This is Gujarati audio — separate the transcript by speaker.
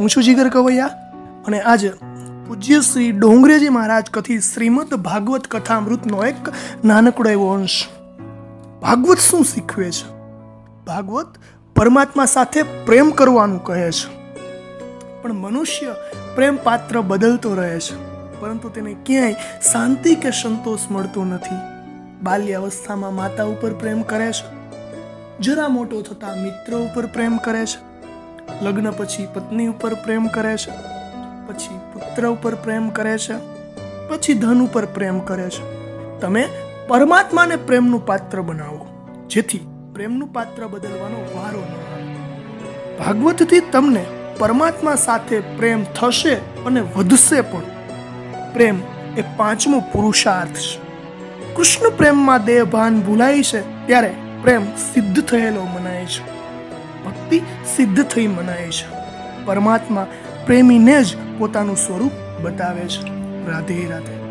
Speaker 1: હું છું જીગર કવૈયા અને આજે પૂજ્ય શ્રી ડોંગરેજી મહારાજ કથી શ્રીમદ ભાગવત કથામૃતનો એક નાનકડો એવો અંશ. ભાગવત શું શીખવે છે? ભાગવત પરમાત્મા સાથે પ્રેમ કરવાનું કહે છે. પણ મનુષ્ય પ્રેમ પાત્ર બદલતો રહે છે, પરંતુ તેને ક્યાંય શાંતિ કે સંતોષ મળતો નથી. બાલ્ય અવસ્થામાં માતા ઉપર પ્રેમ કરે છે, જરા મોટો થતા મિત્રો ઉપર પ્રેમ કરે છે લગ્ન પછી પત્ની ઉપર પ્રેમ કરે છે, પછી પુત્ર ઉપર પ્રેમ કરે છે, પછી ધન ઉપર પ્રેમ કરે છે. તમે પરમાત્માને પ્રેમનું પાત્ર બનાવો, જેથી પ્રેમનું પાત્ર બદલવાનો વારો ન આવે. ભાગવતથી તમને પરમાત્મા સાથે પ્રેમ થશે અને વધશે પણ. પ્રેમ એ પાંચમો પુરુષાર્થ છે. કૃષ્ણ પ્રેમમાં દેહભાન ભૂલાય છે, ત્યારે પ્રેમ સિદ્ધ થયેલો મનાય છે. ભક્તિ સિદ્ધ થઈ મનાય છે. પરમાત્મા પ્રેમીને જ પોતાનું સ્વરૂપ બતાવે છે. રાધે રાધે.